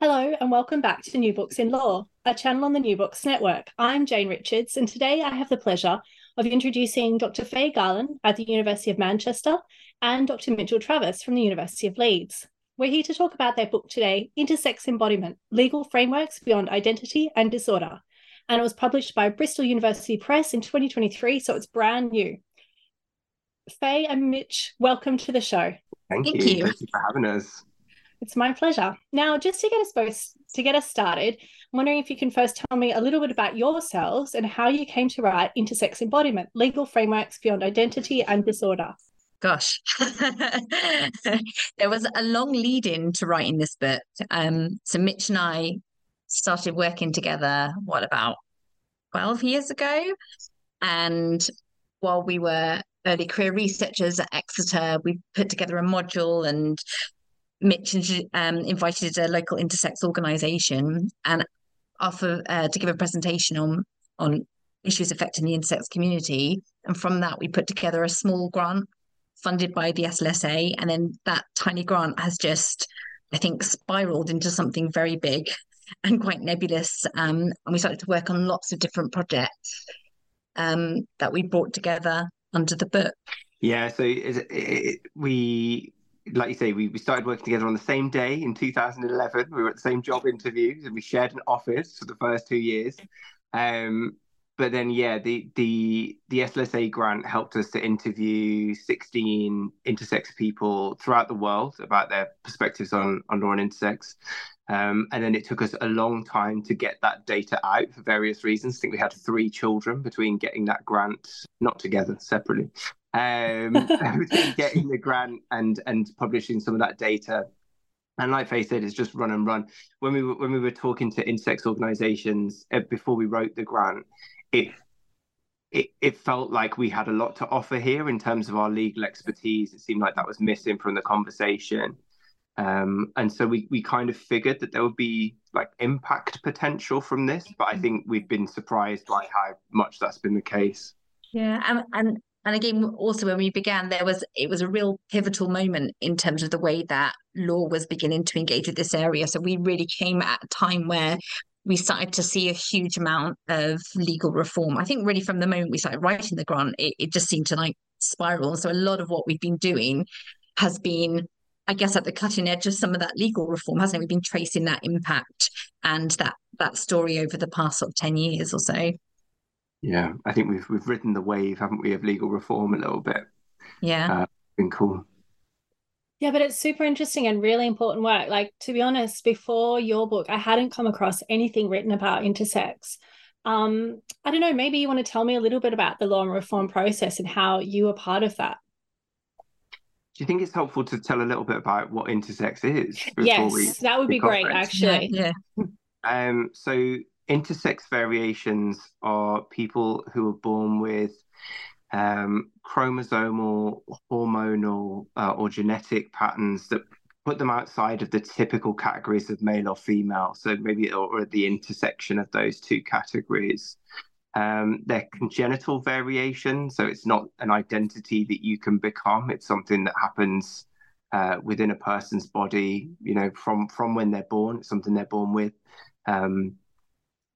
Hello, and welcome back to New Books in Law, a channel on the New Books Network. I'm Jane Richards, and today I have the pleasure of introducing Dr. Fae Garland at the University of Manchester and Dr. Mitchell Travis from the University of Leeds. We're here to talk about their book today, Intersex Embodiment Legal Frameworks Beyond Identity and Disorder. And it was published by Bristol University Press in 2023, so it's brand new. Fae and Mitch, welcome to the show. Thank, Thank you. you. Thank you for having us. It's my pleasure. Now, just to get us both to get us started, I'm wondering if you can first tell me a little bit about yourselves and how you came to write Intersex Embodiment: Legal Frameworks Beyond Identity and Disorder. Gosh, there was a long lead in to writing this book. Um, so Mitch and I started working together, what, about 12 years ago? And while we were early career researchers at Exeter, we put together a module and Mitch um, invited a local intersex organisation and offer uh, to give a presentation on on issues affecting the intersex community. And from that, we put together a small grant funded by the SLSA, and then that tiny grant has just, I think, spiraled into something very big and quite nebulous. Um, and we started to work on lots of different projects um, that we brought together under the book. Yeah, so it, it, we like you say, we, we started working together on the same day in 2011. We were at the same job interviews and we shared an office for the first two years. Um, but then, yeah, the the the SLSA grant helped us to interview 16 intersex people throughout the world about their perspectives on on law and intersex. Um, and then it took us a long time to get that data out for various reasons. I think we had three children between getting that grant, not together, separately, um, getting the grant and and publishing some of that data. And like Fae said, it's just run and run. When we were when we were talking to intersex organisations uh, before we wrote the grant, it it it felt like we had a lot to offer here in terms of our legal expertise. It seemed like that was missing from the conversation. Um, and so we we kind of figured that there would be like impact potential from this, but I think we've been surprised by how much that's been the case. Yeah, and and and again, also when we began, there was it was a real pivotal moment in terms of the way that law was beginning to engage with this area. So we really came at a time where we started to see a huge amount of legal reform. I think really from the moment we started writing the grant, it, it just seemed to like spiral. So a lot of what we've been doing has been I guess at the cutting edge of some of that legal reform, hasn't it? We've been tracing that impact and that that story over the past sort of 10 years or so. Yeah, I think we've we've ridden the wave, haven't we, of legal reform a little bit. Yeah. Uh, been cool. Yeah, but it's super interesting and really important work. Like to be honest, before your book, I hadn't come across anything written about intersex. Um, I don't know, maybe you want to tell me a little bit about the law and reform process and how you were part of that. Do you think it's helpful to tell a little bit about what intersex is? Yes, we, that would be great, actually. Yeah. Um, so intersex variations are people who are born with um, chromosomal, hormonal, uh, or genetic patterns that put them outside of the typical categories of male or female. So maybe or at the intersection of those two categories. Um, they're congenital variation, so it's not an identity that you can become. It's something that happens uh, within a person's body, you know, from from when they're born. It's something they're born with, um,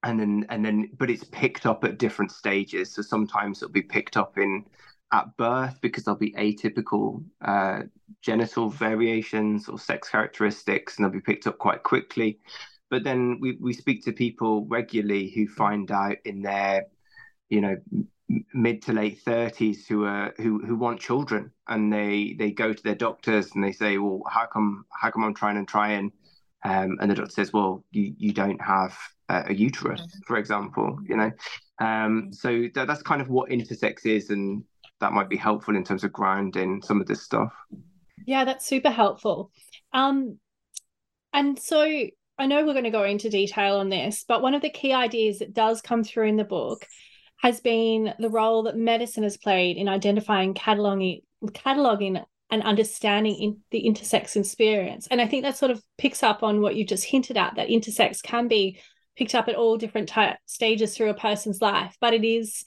and then and then, but it's picked up at different stages. So sometimes it'll be picked up in at birth because there'll be atypical uh, genital variations or sex characteristics, and they'll be picked up quite quickly. But then we, we speak to people regularly who find out in their, you know, mid to late thirties who are who who want children, and they they go to their doctors and they say, well, how come how come I'm trying and trying, um, and the doctor says, well, you you don't have a, a uterus, mm-hmm. for example, you know. Um, so that, that's kind of what intersex is, and that might be helpful in terms of grounding some of this stuff. Yeah, that's super helpful. Um, and so I know we're going to go into detail on this, but one of the key ideas that does come through in the book has been the role that medicine has played in identifying, cataloging, cataloging and understanding in the intersex experience. And I think that sort of picks up on what you just hinted at that intersex can be picked up at all different type, stages through a person's life, but it is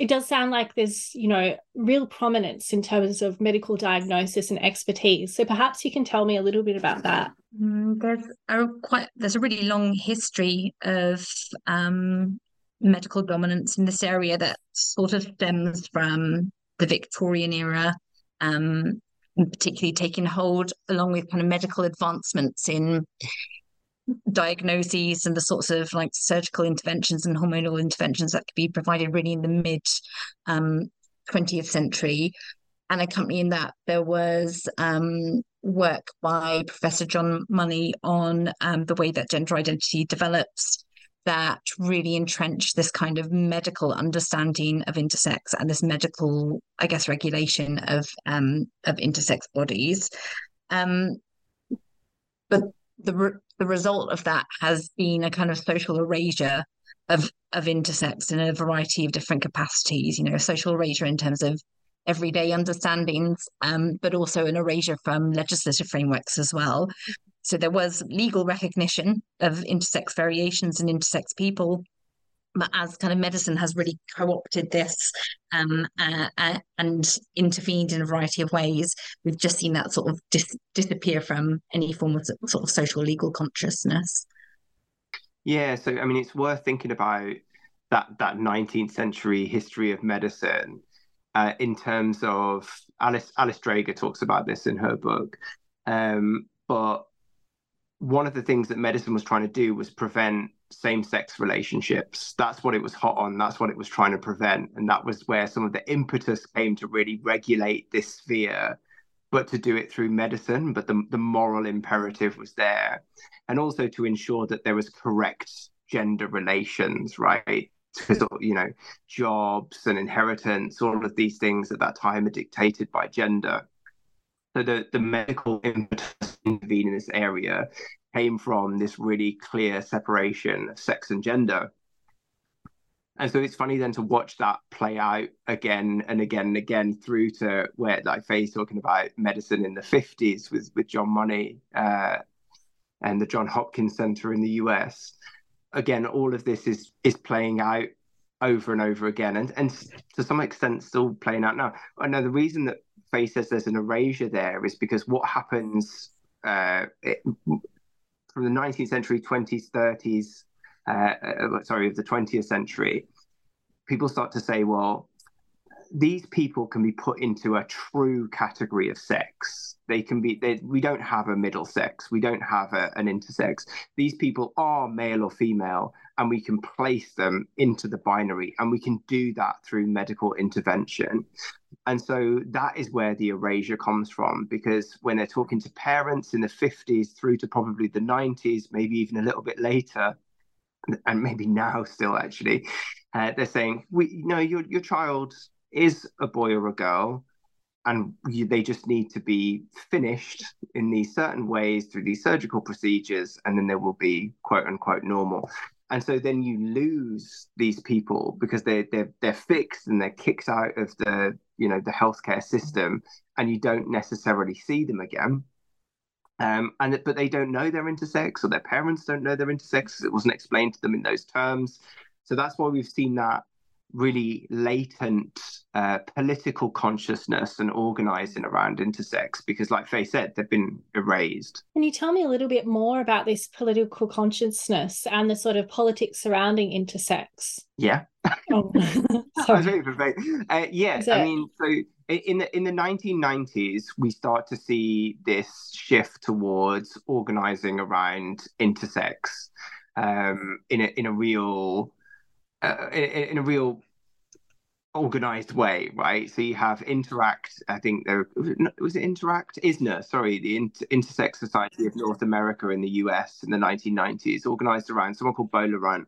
it does sound like there's you know real prominence in terms of medical diagnosis and expertise. So perhaps you can tell me a little bit about that. Mm, there's a quite there's a really long history of um, medical dominance in this area that sort of stems from the victorian era um, particularly taking hold along with kind of medical advancements in diagnoses and the sorts of like surgical interventions and hormonal interventions that could be provided really in the mid um, 20th century. And accompanying that, there was um, work by Professor John Money on um, the way that gender identity develops that really entrenched this kind of medical understanding of intersex and this medical, I guess, regulation of um, of intersex bodies. Um, but the re- the result of that has been a kind of social erasure of of intersex in a variety of different capacities. You know, social erasure in terms of everyday understandings, um, but also an erasure from legislative frameworks as well. So there was legal recognition of intersex variations and intersex people, as kind of medicine has really co-opted this um, uh, uh, and intervened in a variety of ways, we've just seen that sort of dis- disappear from any form of sort of social legal consciousness. Yeah, so I mean, it's worth thinking about that that 19th century history of medicine uh, in terms of Alice Alice Dreger talks about this in her book, um, but one of the things that medicine was trying to do was prevent same-sex relationships. That's what it was hot on. That's what it was trying to prevent, and that was where some of the impetus came to really regulate this sphere, but to do it through medicine. But the the moral imperative was there, and also to ensure that there was correct gender relations, right? Because you know, jobs and inheritance, all of these things at that time are dictated by gender. So the, the medical impetus intervene in this area came from this really clear separation of sex and gender. And so it's funny then to watch that play out again and again and again through to where like Fae's talking about medicine in the 50s with, with John Money uh, and the John Hopkins Center in the US. Again, all of this is is playing out over and over again and, and to some extent still playing out now. I know the reason that Fae says there's an erasure there is because what happens uh, it, from the 19th century, 20s, 30s, uh, uh, sorry, of the 20th century, people start to say, well, these people can be put into a true category of sex. They can be, they, we don't have a middle sex, we don't have a, an intersex. These people are male or female, and we can place them into the binary, and we can do that through medical intervention. And so that is where the erasure comes from, because when they're talking to parents in the 50s through to probably the 90s, maybe even a little bit later, and maybe now still actually, uh, they're saying, "We, you know, your your child is a boy or a girl, and you, they just need to be finished in these certain ways through these surgical procedures, and then they will be quote unquote normal." And so then you lose these people because they they're they're fixed and they're kicked out of the you know the healthcare system, and you don't necessarily see them again. Um, and but they don't know they're intersex, or their parents don't know they're intersex. It wasn't explained to them in those terms. So that's why we've seen that really latent uh, political consciousness and organizing around intersex because like Fae said they've been erased can you tell me a little bit more about this political consciousness and the sort of politics surrounding intersex yeah oh. I was for Fae. Uh, yeah i mean so in the in the 1990s we start to see this shift towards organizing around intersex um, in a in a real uh, in, in, a real organized way, right? So you have Interact, I think there was it Interact, ISNA, sorry, the Inter- Intersex Society of North America in the US in the 1990s, organized around someone called Bo Laurent,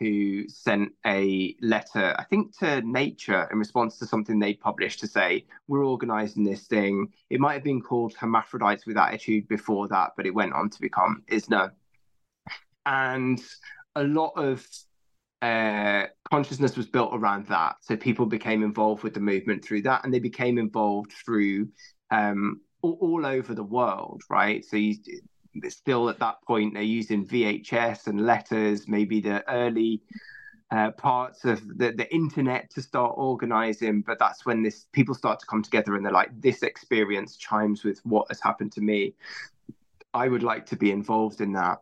who sent a letter, I think, to Nature in response to something they published to say, We're organizing this thing. It might have been called Hermaphrodites with Attitude before that, but it went on to become ISNA. And a lot of uh, consciousness was built around that. So people became involved with the movement through that, and they became involved through um, all, all, over the world, right? So you, still at that point they're using VHS and letters, maybe the early uh, parts of the, the internet to start organizing. But that's when this people start to come together and they're like, this experience chimes with what has happened to me. I would like to be involved in that.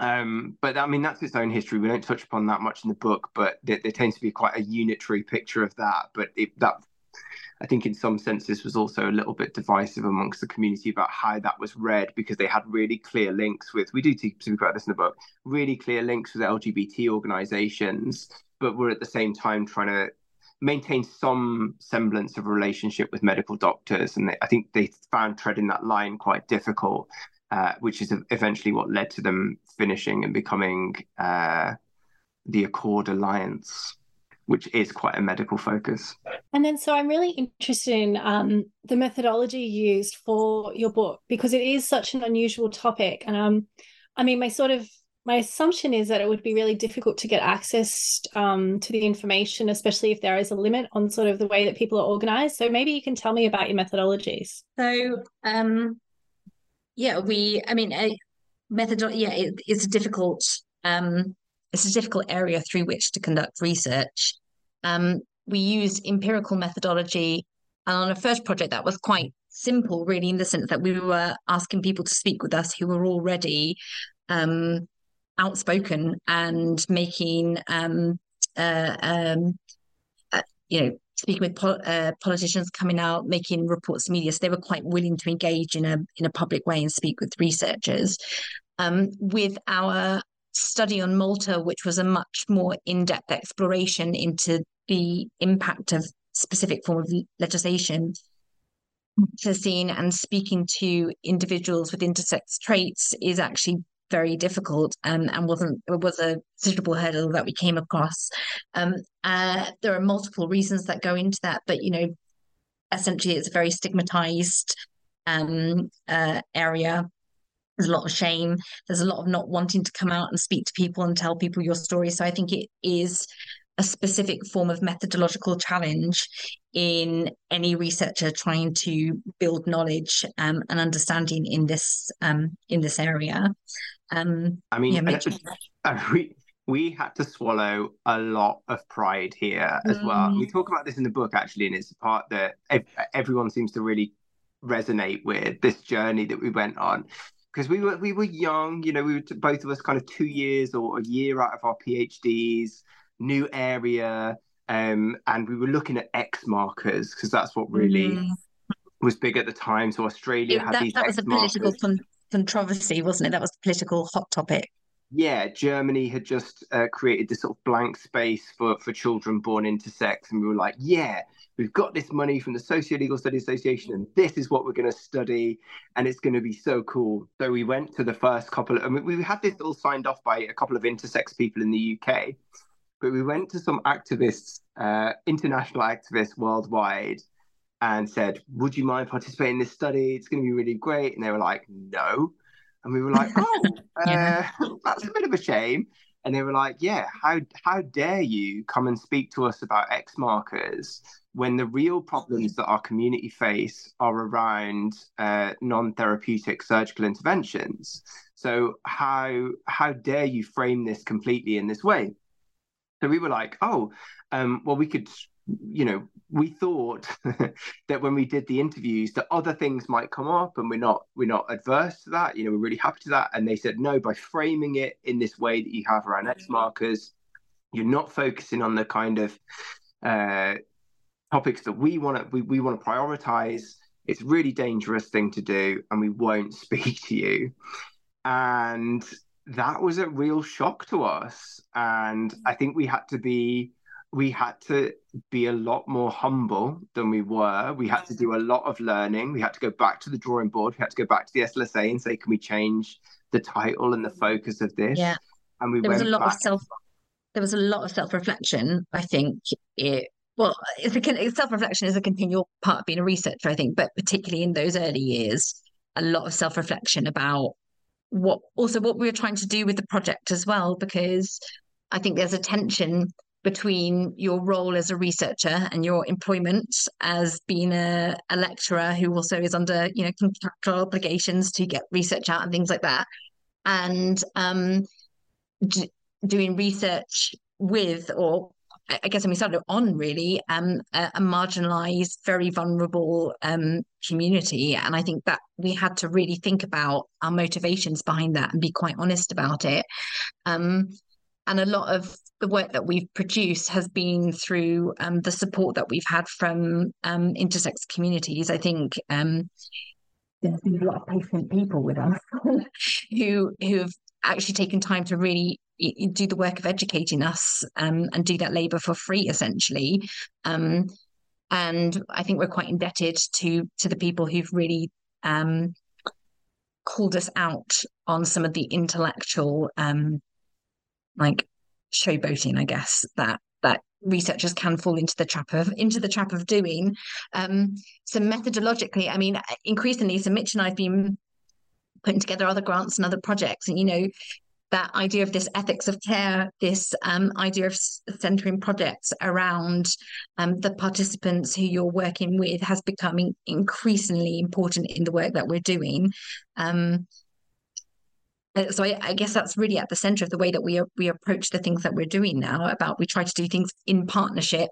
Um, but I mean, that's its own history. We don't touch upon that much in the book, but there, there tends to be quite a unitary picture of that. But it, that, I think, in some senses, was also a little bit divisive amongst the community about how that was read because they had really clear links with. We do speak about this in the book. Really clear links with LGBT organisations, but we're at the same time trying to maintain some semblance of relationship with medical doctors, and they, I think they found treading that line quite difficult. Uh, which is eventually what led to them finishing and becoming uh, the Accord Alliance, which is quite a medical focus. And then, so I'm really interested in um, the methodology used for your book because it is such an unusual topic. And um, I mean, my sort of my assumption is that it would be really difficult to get access um, to the information, especially if there is a limit on sort of the way that people are organized. So maybe you can tell me about your methodologies. So, um, yeah, we, I mean, a method, yeah, it, it's a difficult, um, it's a difficult area through which to conduct research. Um, we used empirical methodology. And on a first project, that was quite simple, really, in the sense that we were asking people to speak with us who were already um, outspoken and making, um, uh, um, uh, you know, speaking with pol- uh, politicians coming out making reports to media so they were quite willing to engage in a in a public way and speak with researchers. Um, with our study on malta which was a much more in-depth exploration into the impact of specific form of legislation to seeing and speaking to individuals with intersex traits is actually very difficult um, and wasn't was a suitable hurdle that we came across. Um, uh, there are multiple reasons that go into that, but you know, essentially, it's a very stigmatized um, uh, area. There's a lot of shame. There's a lot of not wanting to come out and speak to people and tell people your story. So I think it is a specific form of methodological challenge in any researcher trying to build knowledge um, and understanding in this um, in this area. Um, I mean, yeah, we we had to swallow a lot of pride here as mm. well. We talk about this in the book actually, and it's a part that ev- everyone seems to really resonate with this journey that we went on because we were we were young. You know, we were both of us kind of two years or a year out of our PhDs, new area. Um, and we were looking at X markers because that's what really mm. was big at the time. So Australia it, had that, these. That X was a political con- controversy, wasn't it? That was the political hot topic. Yeah, Germany had just uh, created this sort of blank space for, for children born intersex, and we were like, yeah, we've got this money from the Socio-Legal Studies Association, and this is what we're going to study, and it's going to be so cool. So we went to the first couple of, I mean, we had this all signed off by a couple of intersex people in the UK, but we went to some activists, uh, international activists worldwide, and said, Would you mind participating in this study? It's going to be really great. And they were like, No. And we were like, Oh, yeah. uh, that's a bit of a shame. And they were like, Yeah, how how dare you come and speak to us about X markers when the real problems that our community face are around uh, non-therapeutic surgical interventions. So how how dare you frame this completely in this way? So we were like, oh, um, well, we could, you know, we thought that when we did the interviews that other things might come up, and we're not we're not adverse to that. You know, we're really happy to that. And they said no, by framing it in this way that you have around X markers, you're not focusing on the kind of uh, topics that we want to we, we want to prioritize it's really dangerous thing to do and we won't speak to you and that was a real shock to us and i think we had to be we had to be a lot more humble than we were. We had to do a lot of learning. We had to go back to the drawing board. We had to go back to the slsa and say can we change the title and the focus of this? Yeah. And we there was a lot back... of self there was a lot of self-reflection i think it well, a, self-reflection is a continual part of being a researcher, I think, but particularly in those early years, a lot of self-reflection about what also what we were trying to do with the project as well, because I think there's a tension between your role as a researcher and your employment as being a, a lecturer who also is under you know contractual obligations to get research out and things like that and um, d- doing research with or I guess when we started on really um, a, a, marginalized, very vulnerable um, community. And I think that we had to really think about our motivations behind that and be quite honest about it. Um, and a lot of the work that we've produced has been through um, the support that we've had from um, intersex communities. I think um, there's been a lot of patient people with us who who have actually taken time to really do the work of educating us um, and do that labor for free essentially um, and i think we're quite indebted to to the people who've really um, called us out on some of the intellectual like showboating i guess that that researchers can fall into the trap of into the trap of doing um, so methodologically i mean increasingly so mitch and i've been putting together other grants and other projects and you know that idea of this ethics of care, this um, idea of centering projects around um, the participants who you're working with has become increasingly important in the work that we're doing. Um, so I, I, guess that's really at the center of the way that we we approach the things that we're doing now. About we try to do things in partnership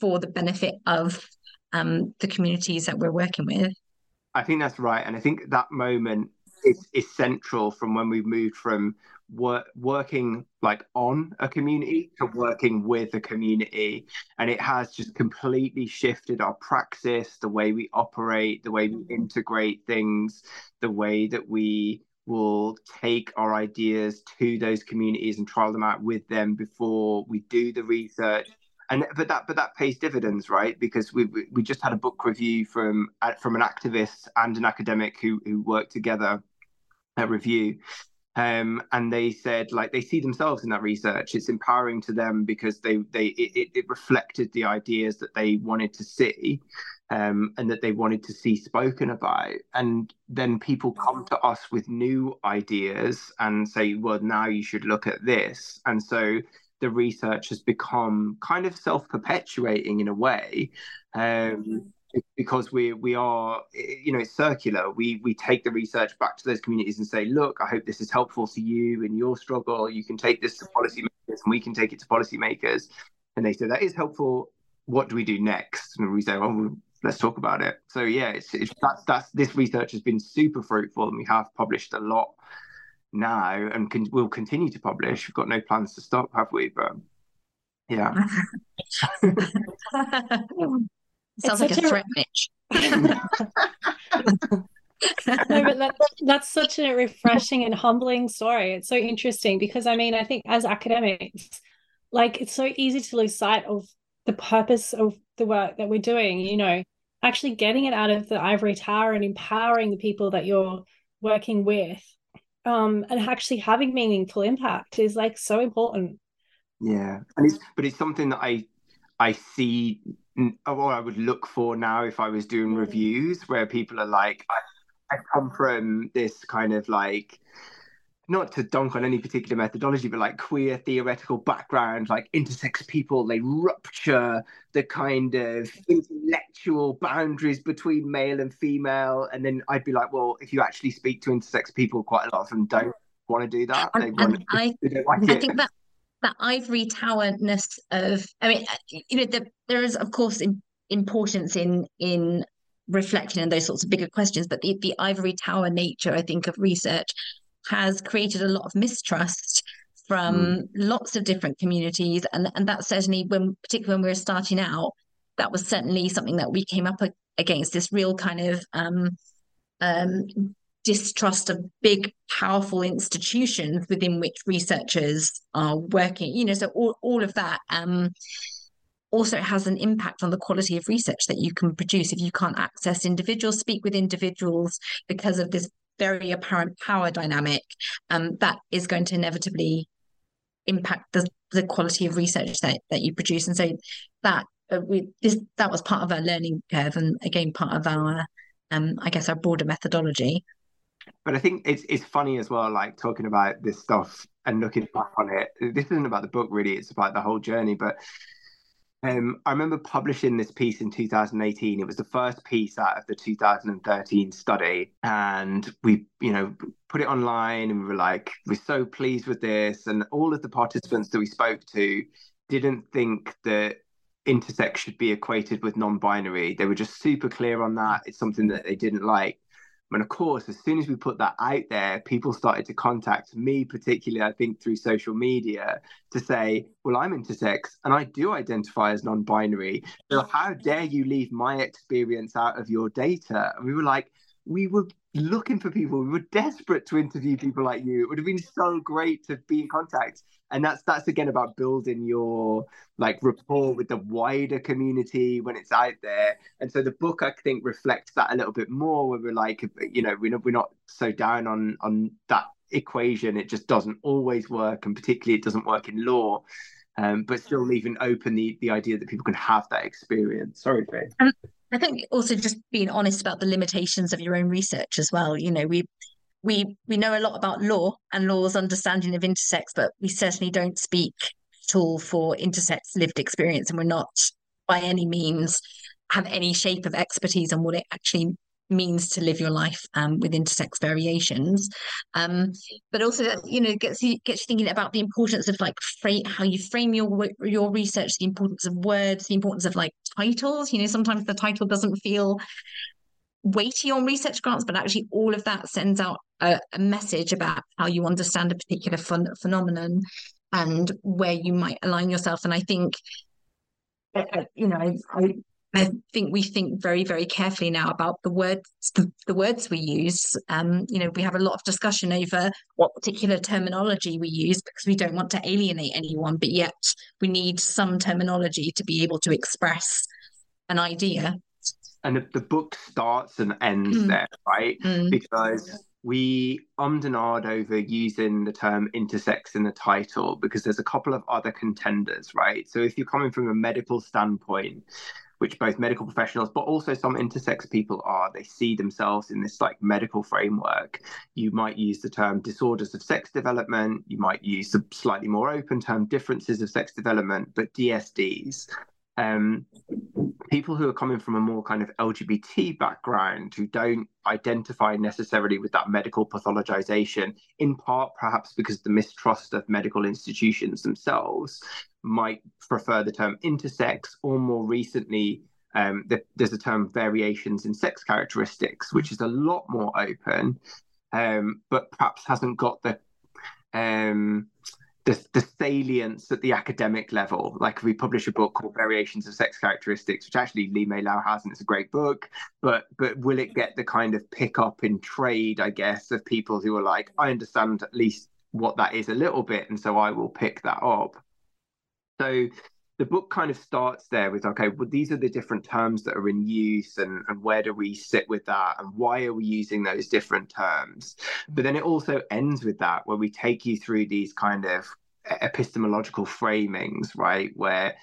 for the benefit of um, the communities that we're working with. I think that's right, and I think that moment is, is central from when we moved from work, working like on a community to working with a community and it has just completely shifted our praxis the way we operate the way we integrate things the way that we will take our ideas to those communities and trial them out with them before we do the research. And but that but that pays dividends right? Because we we just had a book review from from an activist and an academic who who worked together a review. Um, and they said like they see themselves in that research. It's empowering to them because they they it, it reflected the ideas that they wanted to see um, and that they wanted to see spoken about. And then people come to us with new ideas and say well now you should look at this. And so the research has become kind of self-perpetuating in a way um, because we we are you know it's circular. We we take the research back to those communities and say look i hope this is helpful to you in your struggle. You can take this to policymakers and we can take it to policymakers. And they say that is helpful. What do we do next? And we say well let's talk about it. So yeah it's, it's that's that's this research has been super fruitful and we have published a lot now and can, will continue to publish. We've got no plans to stop have we? But yeah. Sounds it's like a threat, Mitch. no, but that, that's such a refreshing and humbling story. It's so interesting because I mean, I think as academics, like it's so easy to lose sight of the purpose of the work that we're doing, you know, actually getting it out of the ivory tower and empowering the people that you're working with um and actually having meaningful impact is like so important yeah and it's but it's something that i i see what I would look for now if I was doing mm. reviews where people are like, I, I come from this kind of like not to dunk on any particular methodology, but like queer theoretical background, like intersex people, they rupture the kind of intellectual boundaries between male and female. And then I'd be like, well, if you actually speak to intersex people, quite a lot of them don't want to do that. And, and I, like I think that that ivory towerness of, I mean, uh, you know, the, there is of course in, importance in in reflection and those sorts of bigger questions, but the, the ivory tower nature, I think, of research has created a lot of mistrust from mm. lots of different communities. And, and that certainly, when particularly when we were starting out, that was certainly something that we came up against this real kind of um, um, distrust of big, powerful institutions within which researchers are working. You know, so all, all of that um, also has an impact on the quality of research that you can produce if you can't access individuals, speak with individuals because of this very apparent power dynamic, um, that is going to inevitably impact the, the quality of research that, that you produce. And so that uh, we this that was part of our learning curve, and again part of our, um, I guess, our broader methodology. But I think it's it's funny as well, like talking about this stuff and looking back on it. This isn't about the book really; it's about the whole journey. But um, I remember publishing this piece in 2018. It was the first piece out of the 2013 study, and we, you know, put it online, and we were like, we're so pleased with this. And all of the participants that we spoke to didn't think that intersex should be equated with non-binary. They were just super clear on that. It's something that they didn't like. And of course, as soon as we put that out there, people started to contact me, particularly, I think, through social media to say, well, I'm intersex and I do identify as non binary. So how dare you leave my experience out of your data? And we were like, we were looking for people. We were desperate to interview people like you. It would have been so great to be in contact. And that's that's again about building your like rapport with the wider community when it's out there. And so the book I think reflects that a little bit more. Where we're like, you know, we're not we're not so down on on that equation. It just doesn't always work, and particularly it doesn't work in law. Um, but still leaving open the the idea that people can have that experience. Sorry, Fae. Um, I think also just being honest about the limitations of your own research as well. You know, we we we know a lot about law and law's understanding of intersex, but we certainly don't speak at all for intersex lived experience, and we're not by any means have any shape of expertise on what it actually means to live your life um, with intersex variations. Um, but also you know gets you gets you thinking about the importance of like frame how you frame your your research the importance of words the importance of like titles. You know sometimes the title doesn't feel weighty on research grants but actually all of that sends out a, a message about how you understand a particular ph- phenomenon and where you might align yourself. And i think uh, you know I, I I think we think very, very carefully now about the words, the, the, words we use. Um, you know, we have a lot of discussion over what particular terminology we use because we don't want to alienate anyone, but yet we need some terminology to be able to express an idea. And the book starts and ends mm. there, right? Mm. Because we ummed and ahed over using the term intersex in the title because there's a couple of other contenders, right? So if you're coming from a medical standpoint, which both medical professionals but also some intersex people are. They see themselves in this like medical framework. You might use the term disorders of sex development. You might use the slightly more open term differences of sex development but dsds um, people who are coming from a more kind of LGBT background who don't identify necessarily with that medical pathologization, in part perhaps because the mistrust of medical institutions themselves, might prefer the term intersex, or more recently, um, the, there's a term variations in sex characteristics, which is a lot more open, um, but perhaps hasn't got the um, the, the salience at the academic level. Like we publish a book called Variations of Sex Characteristics, which actually Li Mei Lau has, and it's a great book. But but will it get the kind of pickup in trade, I guess, of people who are like, I understand at least what that is a little bit, and so I will pick that up. So the book kind of starts there with okay well these are the different terms that are in use and, and where do we sit with that and why are we using those different terms? But then it also ends with that where we take you through these kind of epistemological framings right where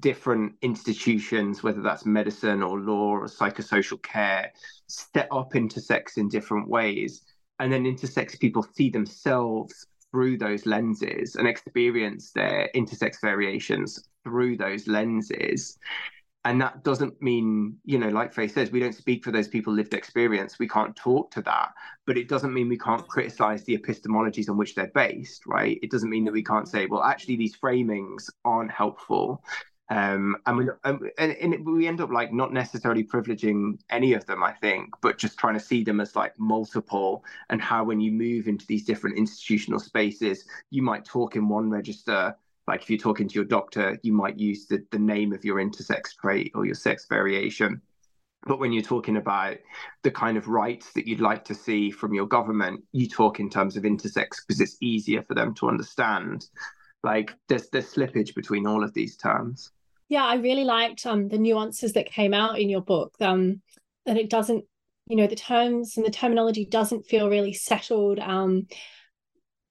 different institutions whether that's medicine or law or psychosocial care set up intersex in different ways. And then intersex people see themselves through those lenses and experience their intersex variations through those lenses. And that doesn't mean you know like Faith says we don't speak for those people lived experience. We can't talk to that. But it doesn't mean we can't criticize the epistemologies on which they're based right? It doesn't mean that we can't say well actually these framings aren't helpful um, and we and, and we end up like not necessarily privileging any of them i think but just trying to see them as like multiple and how when you move into these different institutional spaces you might talk in one register. Like if you're talking to your doctor you might use the, the name of your intersex trait or your sex variation. But when you're talking about the kind of rights that you'd like to see from your government you talk in terms of intersex because it's easier for them to understand. Like there's there's slippage between all of these terms yeah, I really liked um the nuances that came out in your book. Um, that it doesn't, you know, the terms and the terminology doesn't feel really settled. Um,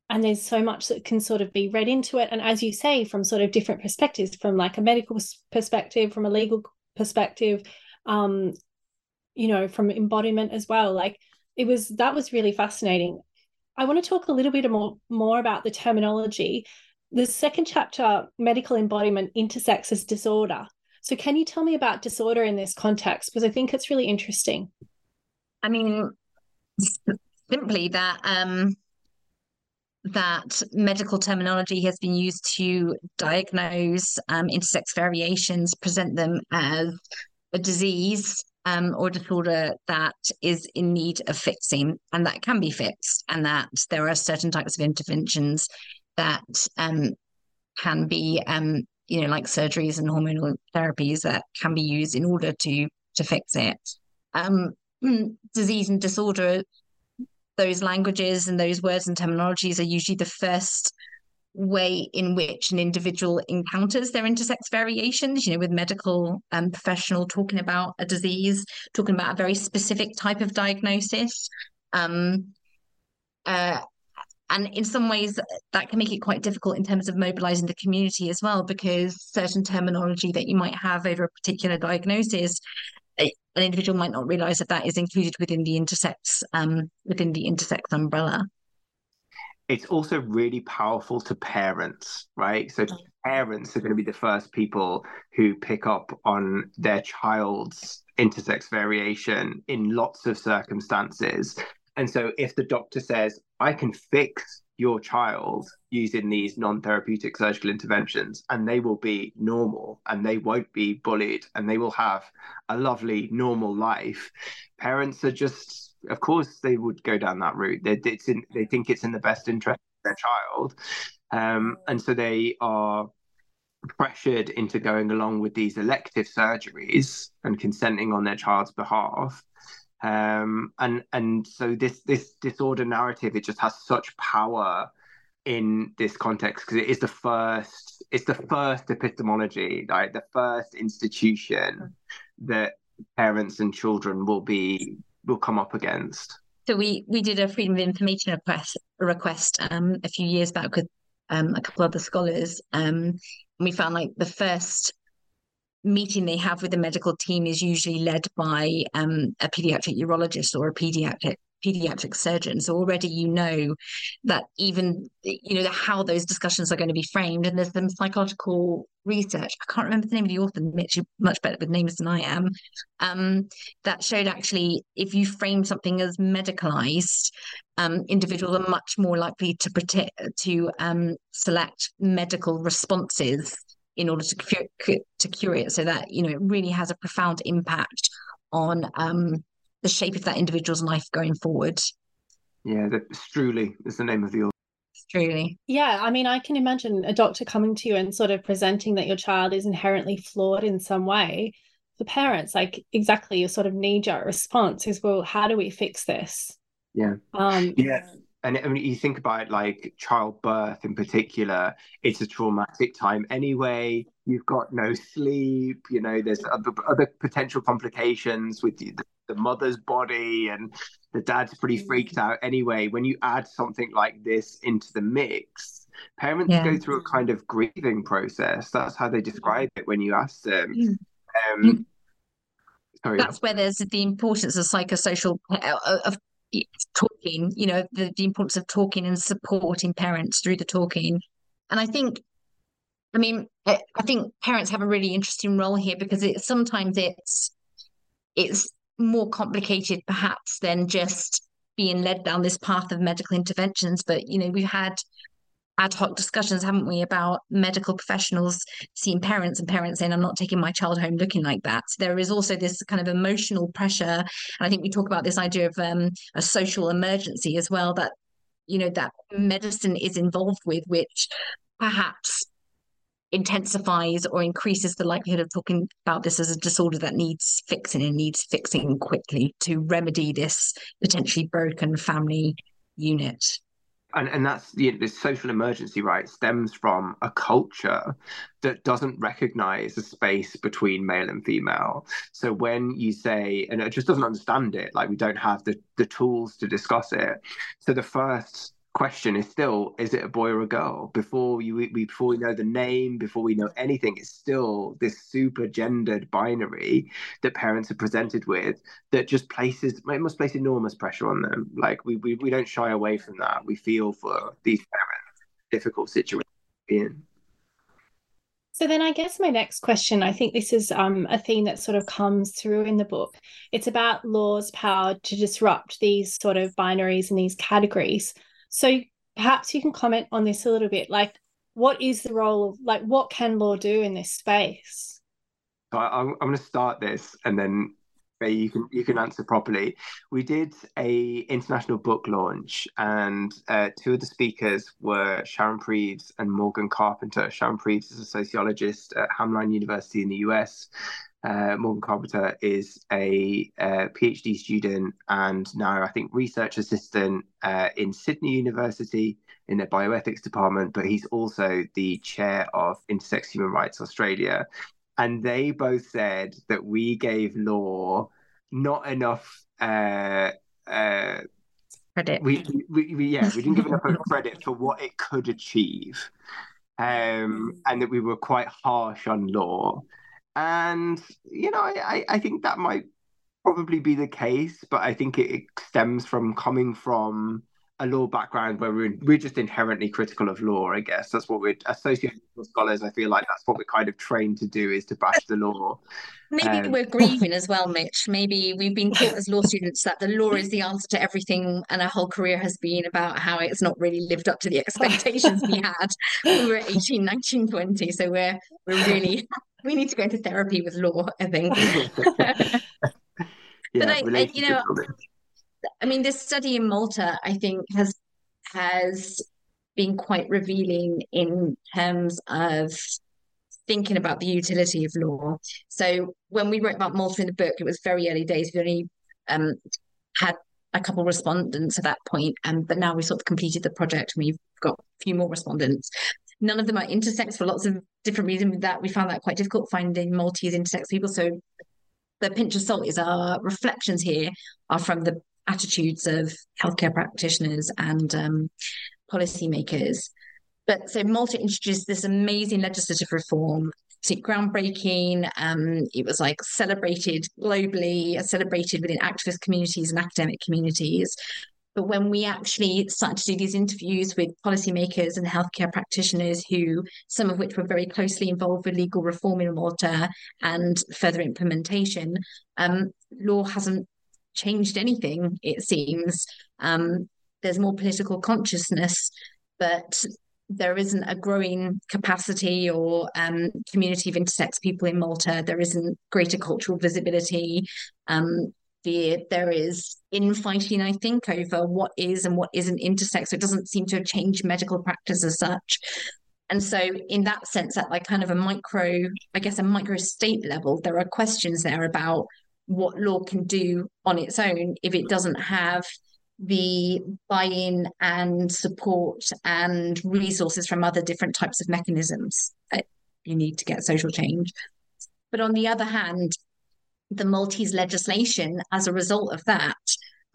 and there's so much that can sort of be read into it. And as you say, from sort of different perspectives, from like a medical perspective, from a legal perspective, um, you know, from embodiment as well. Like it was that was really fascinating. I want to talk a little bit more more about the terminology the second chapter, medical embodiment intersexes disorder. So, can you tell me about disorder in this context? Because I think it's really interesting. I mean, simply that um, that medical terminology has been used to diagnose um, intersex variations, present them as a disease um, or disorder that is in need of fixing, and that can be fixed, and that there are certain types of interventions that um, can be, um, you know, like surgeries and hormonal therapies that can be used in order to to fix it. Um, disease and disorder, those languages and those words and terminologies are usually the first way in which an individual encounters their intersex variations, you know, with medical um, professional talking about a disease, talking about a very specific type of diagnosis. Um, uh, and in some ways that can make it quite difficult in terms of mobilizing the community as well because certain terminology that you might have over a particular diagnosis an individual might not realize that that is included within the intersex um, within the intersex umbrella. It's also really powerful to parents right? So mm. parents are going to be the first people who pick up on their child's intersex variation in lots of circumstances. And so if the doctor says, I can fix your child using these non-therapeutic surgical interventions and they will be normal and they won't be bullied and they will have a lovely normal life. Parents are just of course they would go down that route. They, it's in, they think it's in the best interest of their child. Um, and so they are pressured into going along with these elective surgeries and consenting on their child's behalf um, and and so this this disorder narrative it just has such power in this context because it is the first it's the first epistemology like the first institution that parents and children will be will come up against. So we we did a freedom of information request request um, a few years back with um, a couple other scholars um, and we found like the first meeting they have with the medical team is usually led by um, a pediatric urologist or a pediatric pediatric surgeon. So already you know that even you know how those discussions are going to be framed and there's some psychological research i can't remember the name of the author mitch you're much better with names than i am um, that showed actually if you frame something as medicalized um, individuals are much more likely to protect to um, select medical responses in order to cure, to cure it. So that you know it really has a profound impact on um, the shape of that individual's life going forward. Yeah the Streuli is the name of the author Streuli. Yeah i mean i can imagine a doctor coming to you and sort of presenting that your child is inherently flawed in some way. For parents like exactly your sort of knee-jerk response is well how do we fix this? Yeah. Um yeah and I mean, you think about like childbirth in particular, it's a traumatic time anyway. You've got no sleep, you know, there's other, other potential complications with the, the mother's body, and the dad's pretty mm. freaked out anyway. When you add something like this into the mix, parents yeah. go through a kind of grieving process. That's how they describe it when you ask them. Mm. Um, sorry. That's where there's the importance of psychosocial, of talking, you know, the, the importance of talking and supporting parents through the talking. And I think, I mean, I, think parents have a really interesting role here because it sometimes it's it's more complicated perhaps than just being led down this path of medical interventions. But you know, we've had ad hoc discussions, haven't we, about medical professionals seeing parents and parents saying, I'm not taking my child home looking like that. So there is also this kind of emotional pressure. And I think we talk about this idea of um, a social emergency as well, that, you know, that medicine is involved with, which perhaps intensifies or increases the likelihood of talking about this as a disorder that needs fixing and needs fixing quickly to remedy this potentially broken family unit and and that's the social emergency right stems from a culture that doesn't recognize the space between male and female. So when you say and it just doesn't understand it like we don't have the the tools to discuss it. So the first question is still is it a boy or a girl before you we before we know the name before we know anything it's still this super gendered binary that parents are presented with that just places it must place enormous pressure on them like we we, we don't shy away from that we feel for these parents difficult situation in so then I guess my next question, I think this is um, a theme that sort of comes through in the book. It's about law's power to disrupt these sort of binaries and these categories. So perhaps you can comment on this a little bit. Like, what is the role of, like, what can law do in this space? So I, am going to start this, and then you can you can answer properly. We did a international book launch, and uh, two of the speakers were Sharon Preves and Morgan Carpenter. Sharon Preves is a sociologist at Hamline University in the US, uh, Morgan Carpenter is a uh, PhD student and now I think research assistant uh, in Sydney University in the bioethics department, but he's also the chair of Intersex Human Rights Australia. And they both said that we gave law not enough uh, uh, credit. We, we, we, yeah, we didn't give enough credit for what it could achieve, um, and that we were quite harsh on law. And, you know, I, I think that might probably be the case, but I think it, it stems from coming from a law background where we're, we're just inherently critical of law, I guess. That's what we're associated with scholars. I feel like that's what we're kind of trained to do is to bash the law. Maybe um, we're grieving as well, Mitch. Maybe we've been taught as law students that the law is the answer to everything, and our whole career has been about how it's not really lived up to the expectations we had when we were 18, 19, 20. So we're we're really we need to go into therapy with law, I think. yeah, but I, I you know, I mean, this study in Malta, I think, has has been quite revealing in terms of thinking about the utility of law. So when we wrote about Malta in the book, it was very early days. We only um, had a couple of respondents at that point, and um, but now we sort of completed the project and we've got a few more respondents. None of them are intersex for lots of different reasons. That we found that quite difficult finding Maltese intersex people. So the pinch of salt is our reflections here are from the attitudes of healthcare practitioners and um, policymakers. But so Malta introduced this amazing legislative reform. It's groundbreaking. Um, it was like celebrated globally, celebrated within activist communities and academic communities. But when we actually started to do these interviews with policymakers and healthcare practitioners, who some of which were very closely involved with legal reform in Malta and further implementation, um, law hasn't changed anything, it seems. Um, there's more political consciousness, but there isn't a growing capacity or um, community of intersex people in Malta. There isn't greater cultural visibility. Um, the, there is infighting, I think, over what is and what isn't intersex. So it doesn't seem to have changed medical practice as such. And so, in that sense, at like kind of a micro, I guess, a micro state level, there are questions there about what law can do on its own if it doesn't have the buy-in and support and resources from other different types of mechanisms that you need to get social change. But on the other hand, the Maltese legislation, as a result of that,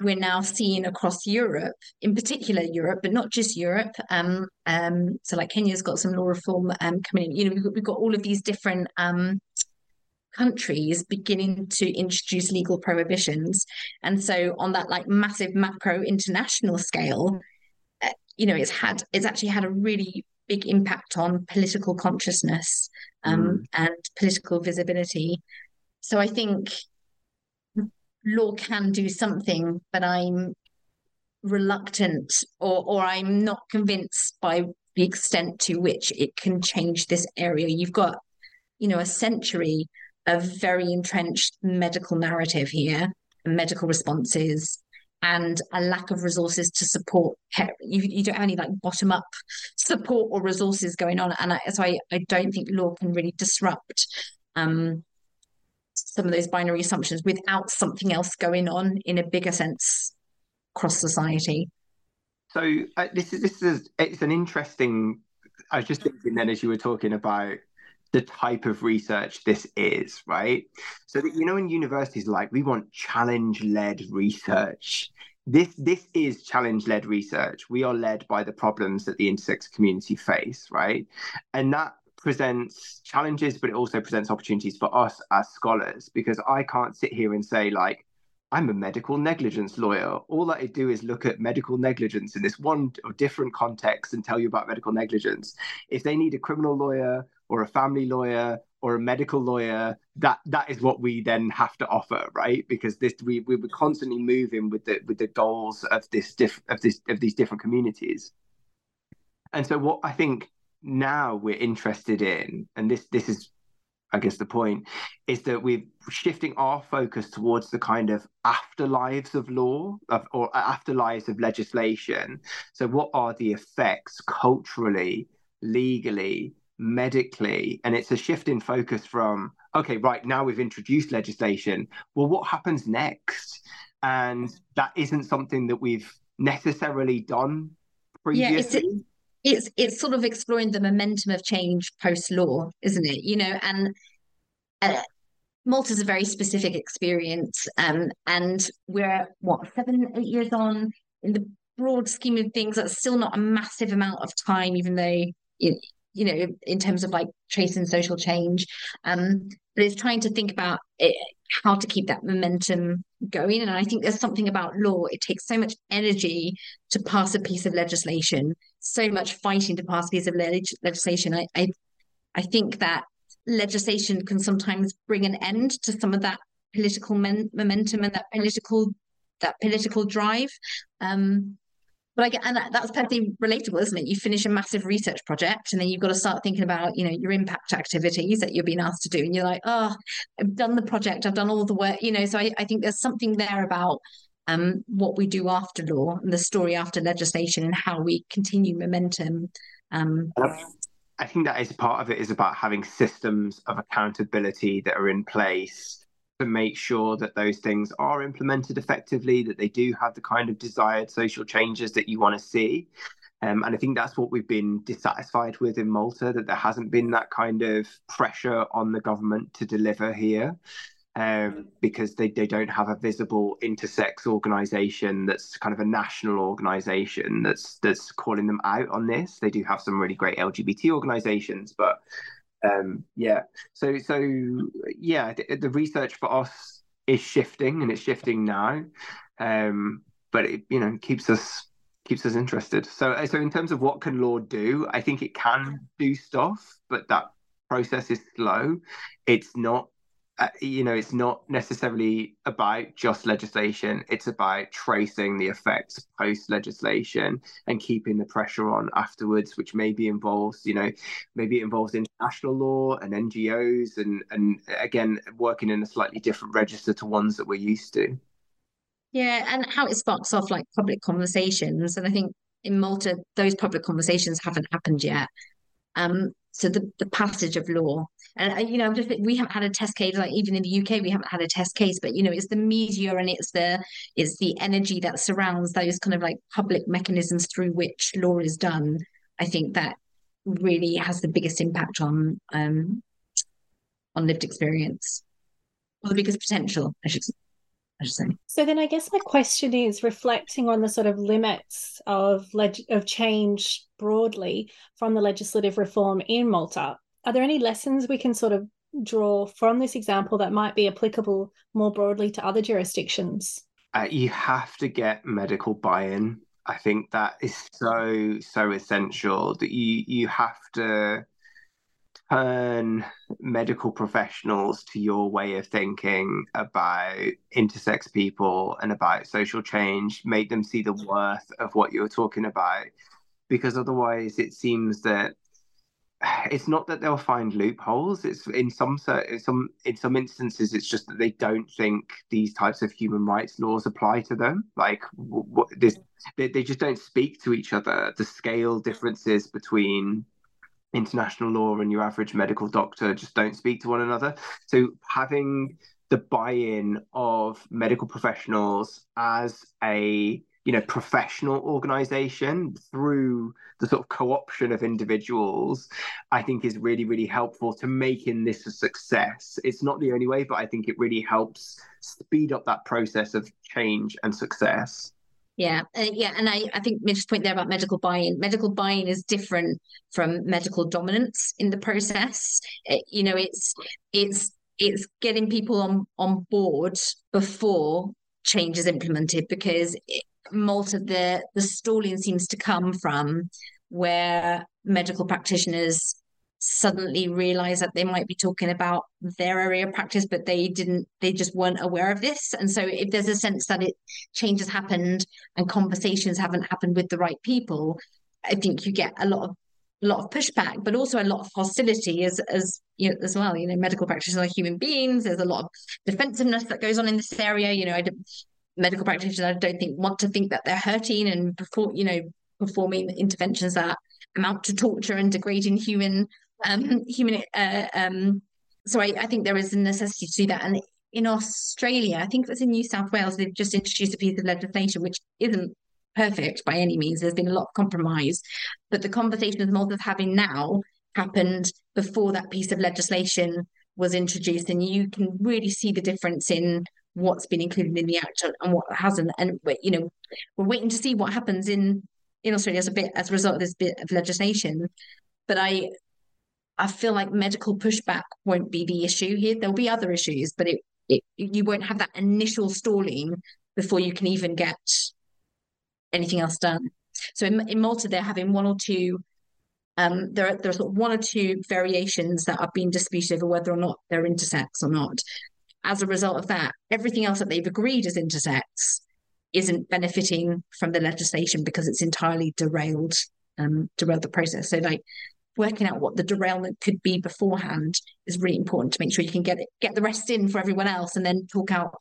we're now seeing across Europe, in particular Europe, but not just Europe. Um, um, so like Kenya's got some law reform um, coming in. You know, we've got, we've got all of these different um, countries beginning to introduce legal prohibitions. And so on that like massive macro international scale, uh, you know, it's had it's actually had a really big impact on political consciousness um, mm. and political visibility. So I think law can do something, but I'm reluctant or or I'm not convinced by the extent to which it can change this area. You've got, you know, a century of very entrenched medical narrative here, medical responses, and a lack of resources to support. You, you don't have any like bottom up support or resources going on, and I, so I, I don't think law can really disrupt um, some of those binary assumptions without something else going on in a bigger sense across society. So uh, this is this is it's an interesting. I was just thinking then as you were talking about the type of research this is, right? So that you know, in universities, like we want challenge-led research. This this is challenge-led research. We are led by the problems that the intersex community face, right? And that presents challenges, but it also presents opportunities for us as scholars because I can't sit here and say like I'm a medical negligence lawyer. All I do is look at medical negligence in this one or different context and tell you about medical negligence. If they need a criminal lawyer or a family lawyer or a medical lawyer, that that is what we then have to offer, right? Because this we we were constantly moving with the with the goals of this diff, of this of these different communities. And so what I think now we're interested in, and this this is I guess the point is that we're shifting our focus towards the kind of afterlives of law of, or afterlives of legislation. So, what are the effects culturally, legally, medically? And it's a shift in focus from, okay, right now we've introduced legislation. Well, what happens next? And that isn't something that we've necessarily done previously. Yeah, it's it's sort of exploring the momentum of change post law, isn't it? You know, and uh, Malta's a very specific experience, um, and we're what seven, eight years on in the broad scheme of things. That's still not a massive amount of time, even though you, you know, in terms of like tracing social change. Um, but it's trying to think about it, how to keep that momentum going. And I think there's something about law. It takes so much energy to pass a piece of legislation, so much fighting to pass a piece of leg- legislation. I, I, I think that legislation can sometimes bring an end to some of that political men- momentum and that political that political drive. Um, but I get, and that, that's perfectly relatable, isn't it? You finish a massive research project, and then you've got to start thinking about, you know, your impact activities that you're being asked to do, and you're like, oh, I've done the project, I've done all the work, you know. So I, I think there's something there about um, what we do after law and the story after legislation and how we continue momentum. Um, I think that is part of it is about having systems of accountability that are in place to make sure that those things are implemented effectively, that they do have the kind of desired social changes that you want to see. Um, and I think that's what we've been dissatisfied with in Malta, that there hasn't been that kind of pressure on the government to deliver here. Um, because they, they don't have a visible intersex organization that's kind of a national organization that's that's calling them out on this. They do have some really great LGBT organizations, but um, yeah. So so yeah the, the, research for us is shifting and it's shifting now um, but it you know keeps us keeps us interested. So so in terms of what can law do i think it can do stuff but that process is slow. It's not uh, you know, it's not necessarily about just legislation. It's about tracing the effects post legislation and keeping the pressure on afterwards, which maybe involves, you know, maybe it involves international law and NGOs and and again working in a slightly different register to ones that we're used to. Yeah, and how it sparks off like public conversations. And I think in Malta, those public conversations haven't happened yet. Um, so the, the passage of law. And uh, you know we haven't had a test case like even in the uk we haven't had a test case but you know it's the media and it's the it's the energy that surrounds those kind of like public mechanisms through which law is done i think that really has the biggest impact on um on lived experience. Or the biggest potential i should so then I guess my question is reflecting on the sort of limits of leg- of change broadly from the legislative reform in Malta. Are there any lessons we can sort of draw from this example that might be applicable more broadly to other jurisdictions? Uh, you have to get medical buy-in. I think that is so so essential that you you have to turn medical professionals to your way of thinking about intersex people and about social change, make them see the worth of what you're talking about. Because otherwise, it seems that it's not that they'll find loopholes. It's in some some in some instances, it's just that they don't think these types of human rights laws apply to them. Like what this, they, they just don't speak to each other. The scale differences between international law and your average medical doctor just don't speak to one another. So having the buy-in of medical professionals as a you know professional organization through the sort of co-option of individuals i think is really really helpful to making this a success it's not the only way but i think it really helps speed up that process of change and success yeah, uh, yeah, and I, I think Mitch's point there about medical buy-in. Medical buy-in is different from medical dominance in the process. It, you know, it's it's it's getting people on on board before change is implemented because most of the the stalling seems to come from where medical practitioners suddenly realize that they might be talking about their area of practice but they didn't they just weren't aware of this. And so if there's a sense that it changes happened and conversations haven't happened with the right people i think you get a lot of a lot of pushback but also a lot of hostility as as you know as well. You know medical practitioners are human beings. There's a lot of defensiveness that goes on in this area. You know I medical practitioners i don't think want to think that they're hurting and before you know performing interventions that amount to torture and degrading human um, human. Uh, um, so I, I think there is a necessity to do that. And in Australia, I think it was in New South Wales, they've just introduced a piece of legislation which isn't perfect by any means. There's been a lot of compromise, but the conversation that Malta's having now happened before that piece of legislation was introduced, and you can really see the difference in what's been included in the act and what hasn't. And you know, we're waiting to see what happens in in Australia as a bit as a result of this bit of legislation. But I I feel like medical pushback won't be the issue here. There'll be other issues, but it, it you won't have that initial stalling before you can even get anything else done. So in, in Malta, they're having one or two. Um, there are there's sort of one or two variations that are being disputed over whether or not they're intersex or not. As a result of that, everything else that they've agreed is intersex isn't benefiting from the legislation because it's entirely derailed um, derailed the process. So like working out what the derailment could be beforehand is really important to make sure you can get it get the rest in for everyone else and then talk out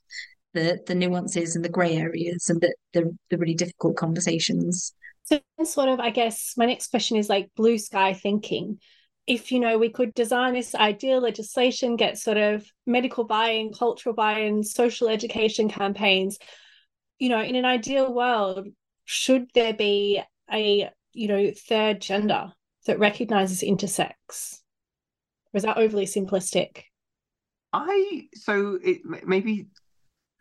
the the nuances and the grey areas and the, the the really difficult conversations. So sort of i guess my next question is like blue sky thinking. If you know we could design this ideal legislation get sort of medical buy-in cultural buy-in social education campaigns you know in an ideal world should there be a you know third gender that recognizes intersex? Or is that overly simplistic? I so it maybe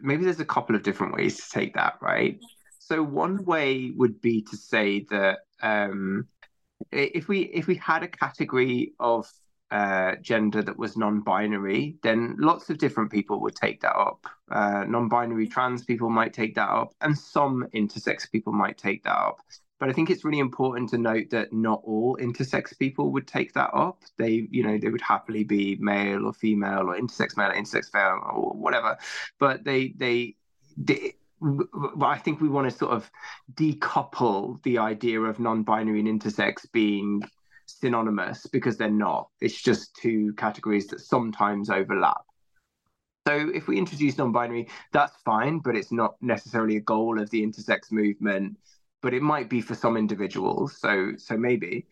maybe there's a couple of different ways to take that, right? So one way would be to say that um, if we if we had a category of uh, gender that was non-binary, then lots of different people would take that up. Uh, non-binary trans people might take that up, and some intersex people might take that up. But I think it's really important to note that not all intersex people would take that up. They, you know, they would happily be male or female or intersex male, or intersex female, or whatever. But they, they, they I think we want to sort of decouple the idea of non-binary and intersex being synonymous because they're not. It's just two categories that sometimes overlap. So if we introduce non-binary, that's fine, but it's not necessarily a goal of the intersex movement but it might be for some individuals. So so maybe.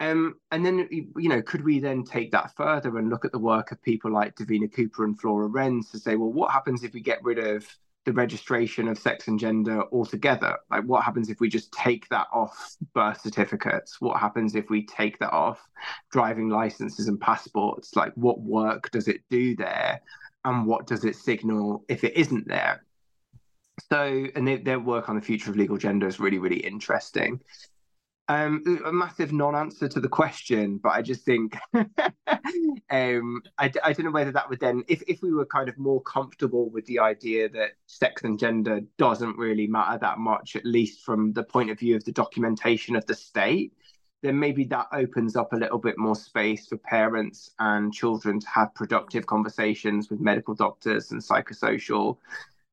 Um, and then you know, could we then take that further and look at the work of people like Davina Cooper and Flora Renz to say, well, what happens if we get rid of the registration of sex and gender altogether? Like, what happens if we just take that off birth certificates? What happens if we take that off driving licenses and passports? Like, what work does it do there? And what does it signal if it isn't there? So, and they, their work on the future of legal gender is really, really interesting. Um, a massive non-answer to the question, but I just think um, I, I don't know whether that would then, if, if we were kind of more comfortable with the idea that sex and gender doesn't really matter that much, at least from the point of view of the documentation of the state, then maybe that opens up a little bit more space for parents and children to have productive conversations with medical doctors and psychosocial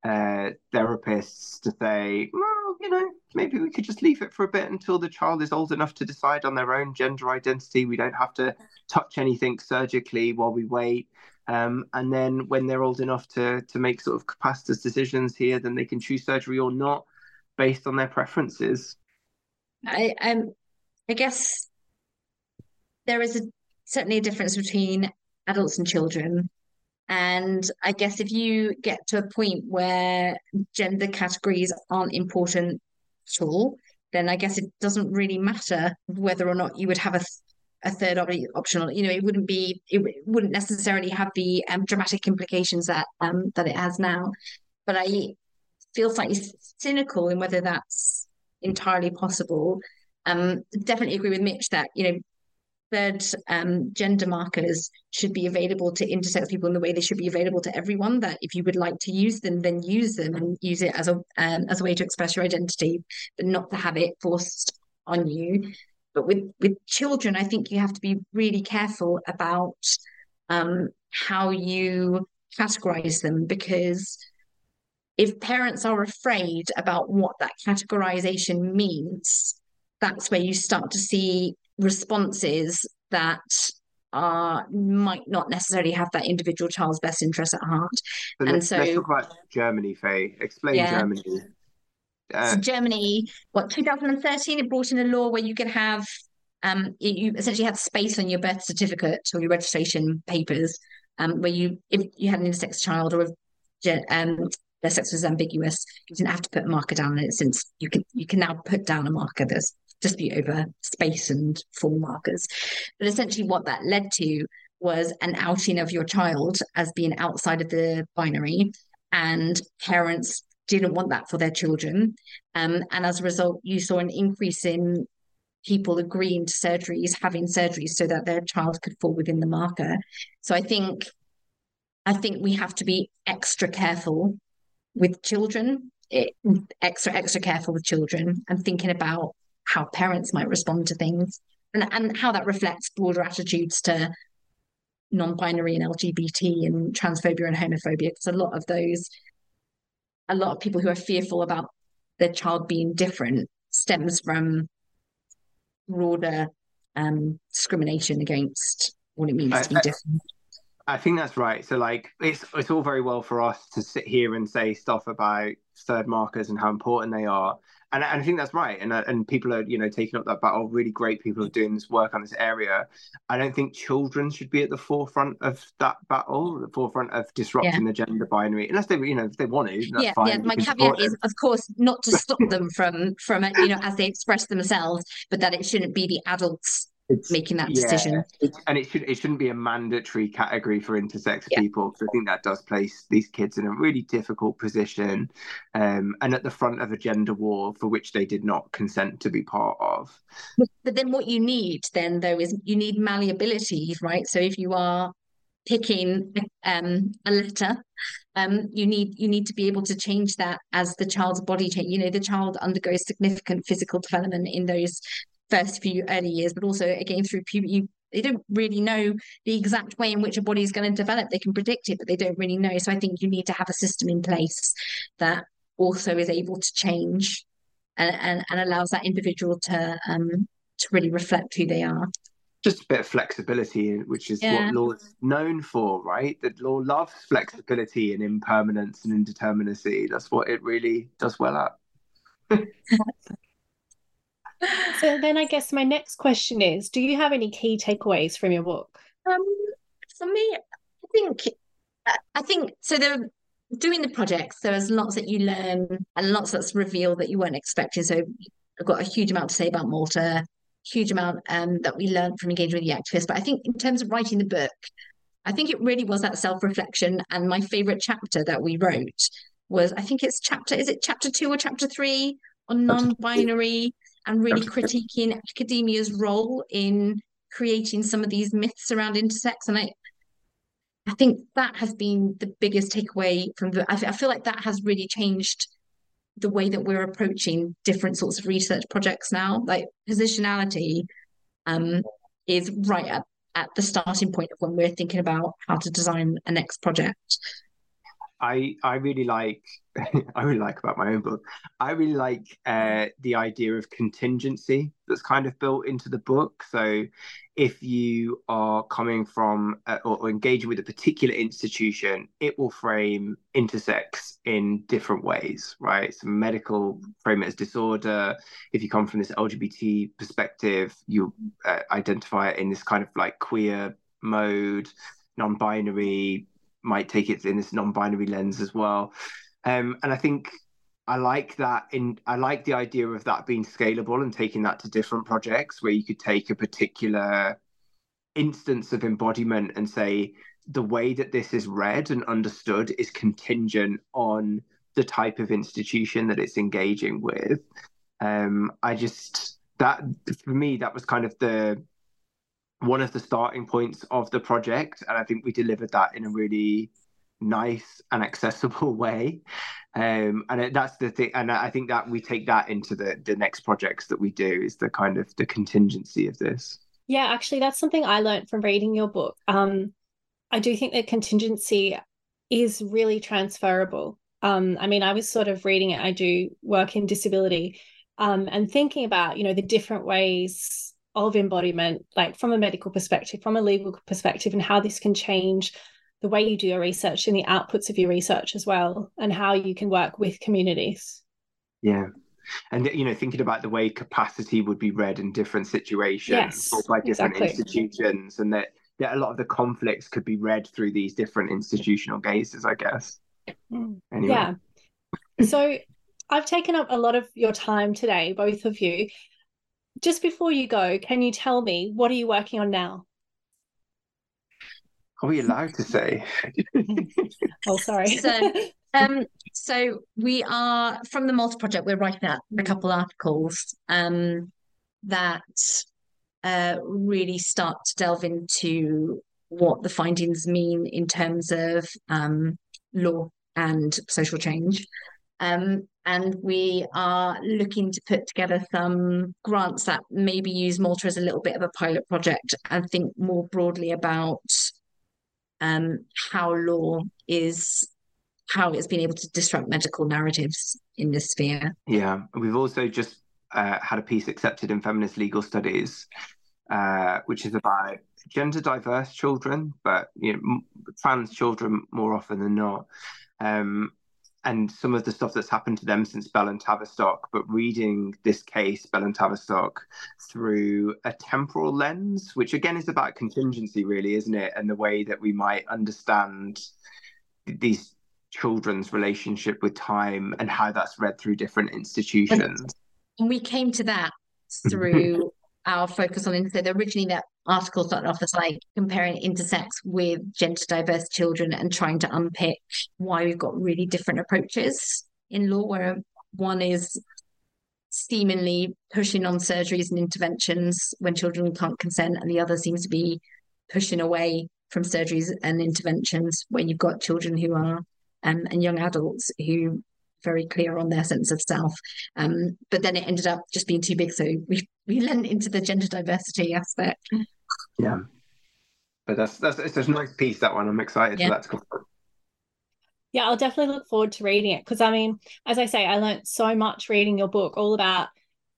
uh, therapists to say, well, you know, maybe we could just leave it for a bit until the child is old enough to decide on their own gender identity. We don't have to touch anything surgically while we wait. Um, and then when they're old enough to to make sort of capacitous decisions here, then they can choose surgery or not based on their preferences. I um I guess there is a, certainly a difference between adults and children. And I guess if you get to a point where gender categories aren't important at all, then I guess it doesn't really matter whether or not you would have a a third op- optional. You know, it wouldn't be it, w- wouldn't necessarily have the um, dramatic implications that um, that it has now. But I feel slightly cynical in whether that's entirely possible. Um, definitely agree with Mitch that you know third um, gender markers should be available to intersex people in the way they should be available to everyone. That if you would like to use them, then use them and use it as a um, as a way to express your identity, but not to have it forced on you. But with with children, I think you have to be really careful about um, how you categorize them because if parents are afraid about what that categorization means, that's where you start to see responses that are might not necessarily have that individual child's best interest at heart. So and so let's talk about Germany, Fae. Explain Yeah. Germany. Uh, so Germany, what 2013, it brought in a law where you could have um you, you essentially had space on your birth certificate or your registration papers um where you if you had an intersex child or if um their sex was ambiguous, you didn't have to put a marker down on it since you can you can now put down a marker that's dispute over space and form markers. But essentially what that led to was an outing of your child as being outside of the binary and parents didn't want that for their children. Um, and as a result, you saw an increase in people agreeing to surgeries, having surgeries so that their child could fall within the marker. So I think I think we have to be extra careful with children, it, extra, extra careful with children and thinking about how parents might respond to things and, and how that reflects broader attitudes to non-binary and LGBT and transphobia and homophobia. Because a lot of those, a lot of people who are fearful about their child being different stems from broader um, discrimination against what it means I- to be different. I think that's right. So like it's it's all very well for us to sit here and say stuff about third markers and how important they are. And, and I think that's right. And uh, and people are, you know, taking up that battle. Really great people are doing this work on this area. I don't think children should be at the forefront of that battle, the forefront of disrupting the gender binary, unless they, you know, if they want to. That's yeah, fine. yeah. My caveat is, of course, not to stop them from from it, you know, as they express themselves, but that it shouldn't be the adults It's- making that yeah, decision. and it should it shouldn't be a mandatory category for intersex Yeah. people because I think that does place these kids in a really difficult position, um, and at the front of a gender war for which they did not consent to be part of. But then what you need then though is you need malleability, right? So if you are picking um, a letter, um, you need you need to be able to change that as the child's body change. You know, the child undergoes significant physical development in those first few early years, but also again through puberty. They don't really know the exact way in which a body is going to develop. They can predict it, but they don't really know. So I think you need to have a system in place that also is able to change and, and, and allows that individual to um, to really reflect who they are. Just a bit of flexibility, which is Yeah. what law is known for, right? That law loves flexibility and impermanence and indeterminacy. That's what it really does well at. So then I guess my next question is, do you have any key takeaways from your book? Um, for me, I think I think so. There, doing the projects, there's lots that you learn and lots that's revealed that you weren't expecting. So I've got a huge amount to say about Malta, huge amount um, that we learned from engaging with the activists. But I think in terms of writing the book, I think it really was that self-reflection. And my favorite chapter that we wrote was, I think it's chapter, is it chapter two or chapter three on non-binary? And really critiquing academia's role in creating some of these myths around intersex. And I, I think that has been the biggest takeaway from the. I, I feel like that has really changed the way that we're approaching different sorts of research projects now. Like positionality um, is right at, at the starting point of when we're thinking about how to design a next project. I I really like I really like about my own book. I really like uh, the idea of contingency that's kind of built into the book. So, if you are coming from uh, or, or, engaging with a particular institution, it will frame intersex in different ways, right? So, medical frame it as disorder. If you come from this LGBT perspective, you uh, identify it in this kind of like queer mode, non-binary might take it in this non-binary lens as well. Um, and I think I like that in I like the idea of that being scalable and taking that to different projects where you could take a particular instance of embodiment and say the way that this is read and understood is contingent on the type of institution that it's engaging with. Um, I just that for me that was kind of the one of the starting points of the project, and I think we delivered that in a really nice and accessible way. Um, and that's the thing, and I think that we take that into the the next projects that we do is the kind of the contingency of this. Yeah, actually, that's something I learned from reading your book. Um, I do think that contingency is really transferable. Um, I mean, I was sort of reading it. I do work in disability, um, and thinking about you know the different ways of embodiment, like from a medical perspective, from a legal perspective, and how this can change the way you do your research and the outputs of your research as well, and how you can work with communities. Yeah. And you know, thinking about the way capacity would be read in different situations yes, or by different exactly. institutions, and that, that a lot of the conflicts could be read through these different institutional gazes, I guess. Mm. Anyway. Yeah. So I've taken up a lot of your time today, both of you just before you go, can you tell me what are you working on now? Are we allowed to say? oh, sorry. So, um, so we are from the Malta project. We're writing out a couple articles um, that uh, really start to delve into what the findings mean in terms of um, law and social change. Um, and we are looking to put together some grants that maybe use Malta as a little bit of a pilot project and think more broadly about um, how law is how it's been able to disrupt medical narratives in this sphere. Yeah, we've also just uh, had a piece accepted in feminist legal studies, uh, which is about gender diverse children, but you know, trans children more often than not. Um, and some of the stuff that's happened to them since Bell and Tavistock, but reading this case, Bell and Tavistock, through a temporal lens, which again is about contingency, really, isn't it? And the way that we might understand these children's relationship with time and how that's read through different institutions. And we came to that through our focus on intersex. Originally, that article started off as like comparing intersex with gender diverse children and trying to unpick why we've got really different approaches in law, where one is seemingly pushing on surgeries and interventions when children can't consent, and the other seems to be pushing away from surgeries and interventions when you've got children who are um, and young adults who very clear on their sense of self. Um, but then it ended up just being too big, so we we lent into the gender diversity aspect. Yeah, but that's that's it's a nice piece that one. I'm excited yeah. for that to come. Yeah, I'll definitely look forward to reading it because I mean, as I say, I learned so much reading your book, all about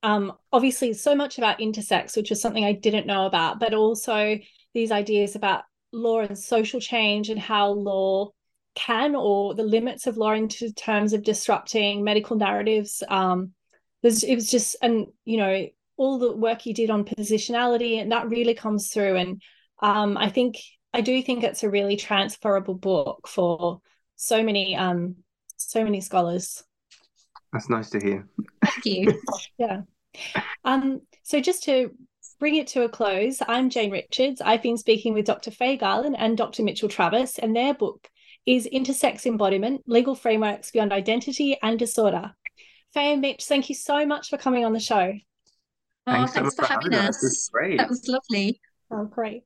um, obviously so much about intersex, which is something I didn't know about, but also these ideas about law and social change and how law can or the limits of law in terms of disrupting medical narratives. Um, there's it was just, and you know, all the work you did on positionality, and that really comes through. And um, I think I do think it's a really transferable book for so many, um, so many scholars. That's nice to hear. Thank you. yeah. Um, so just to bring it to a close, I'm Jane Richards. I've been speaking with Dr. Fae Garland and Dr. Mitchell Travis, and their book is Intersex Embodiment Legal Frameworks Beyond Identity and Disorder. Fae and Mitch, thank you so much for coming on the show. Oh, Thanks so for for having having us. This is us. great. That was lovely. Oh, great.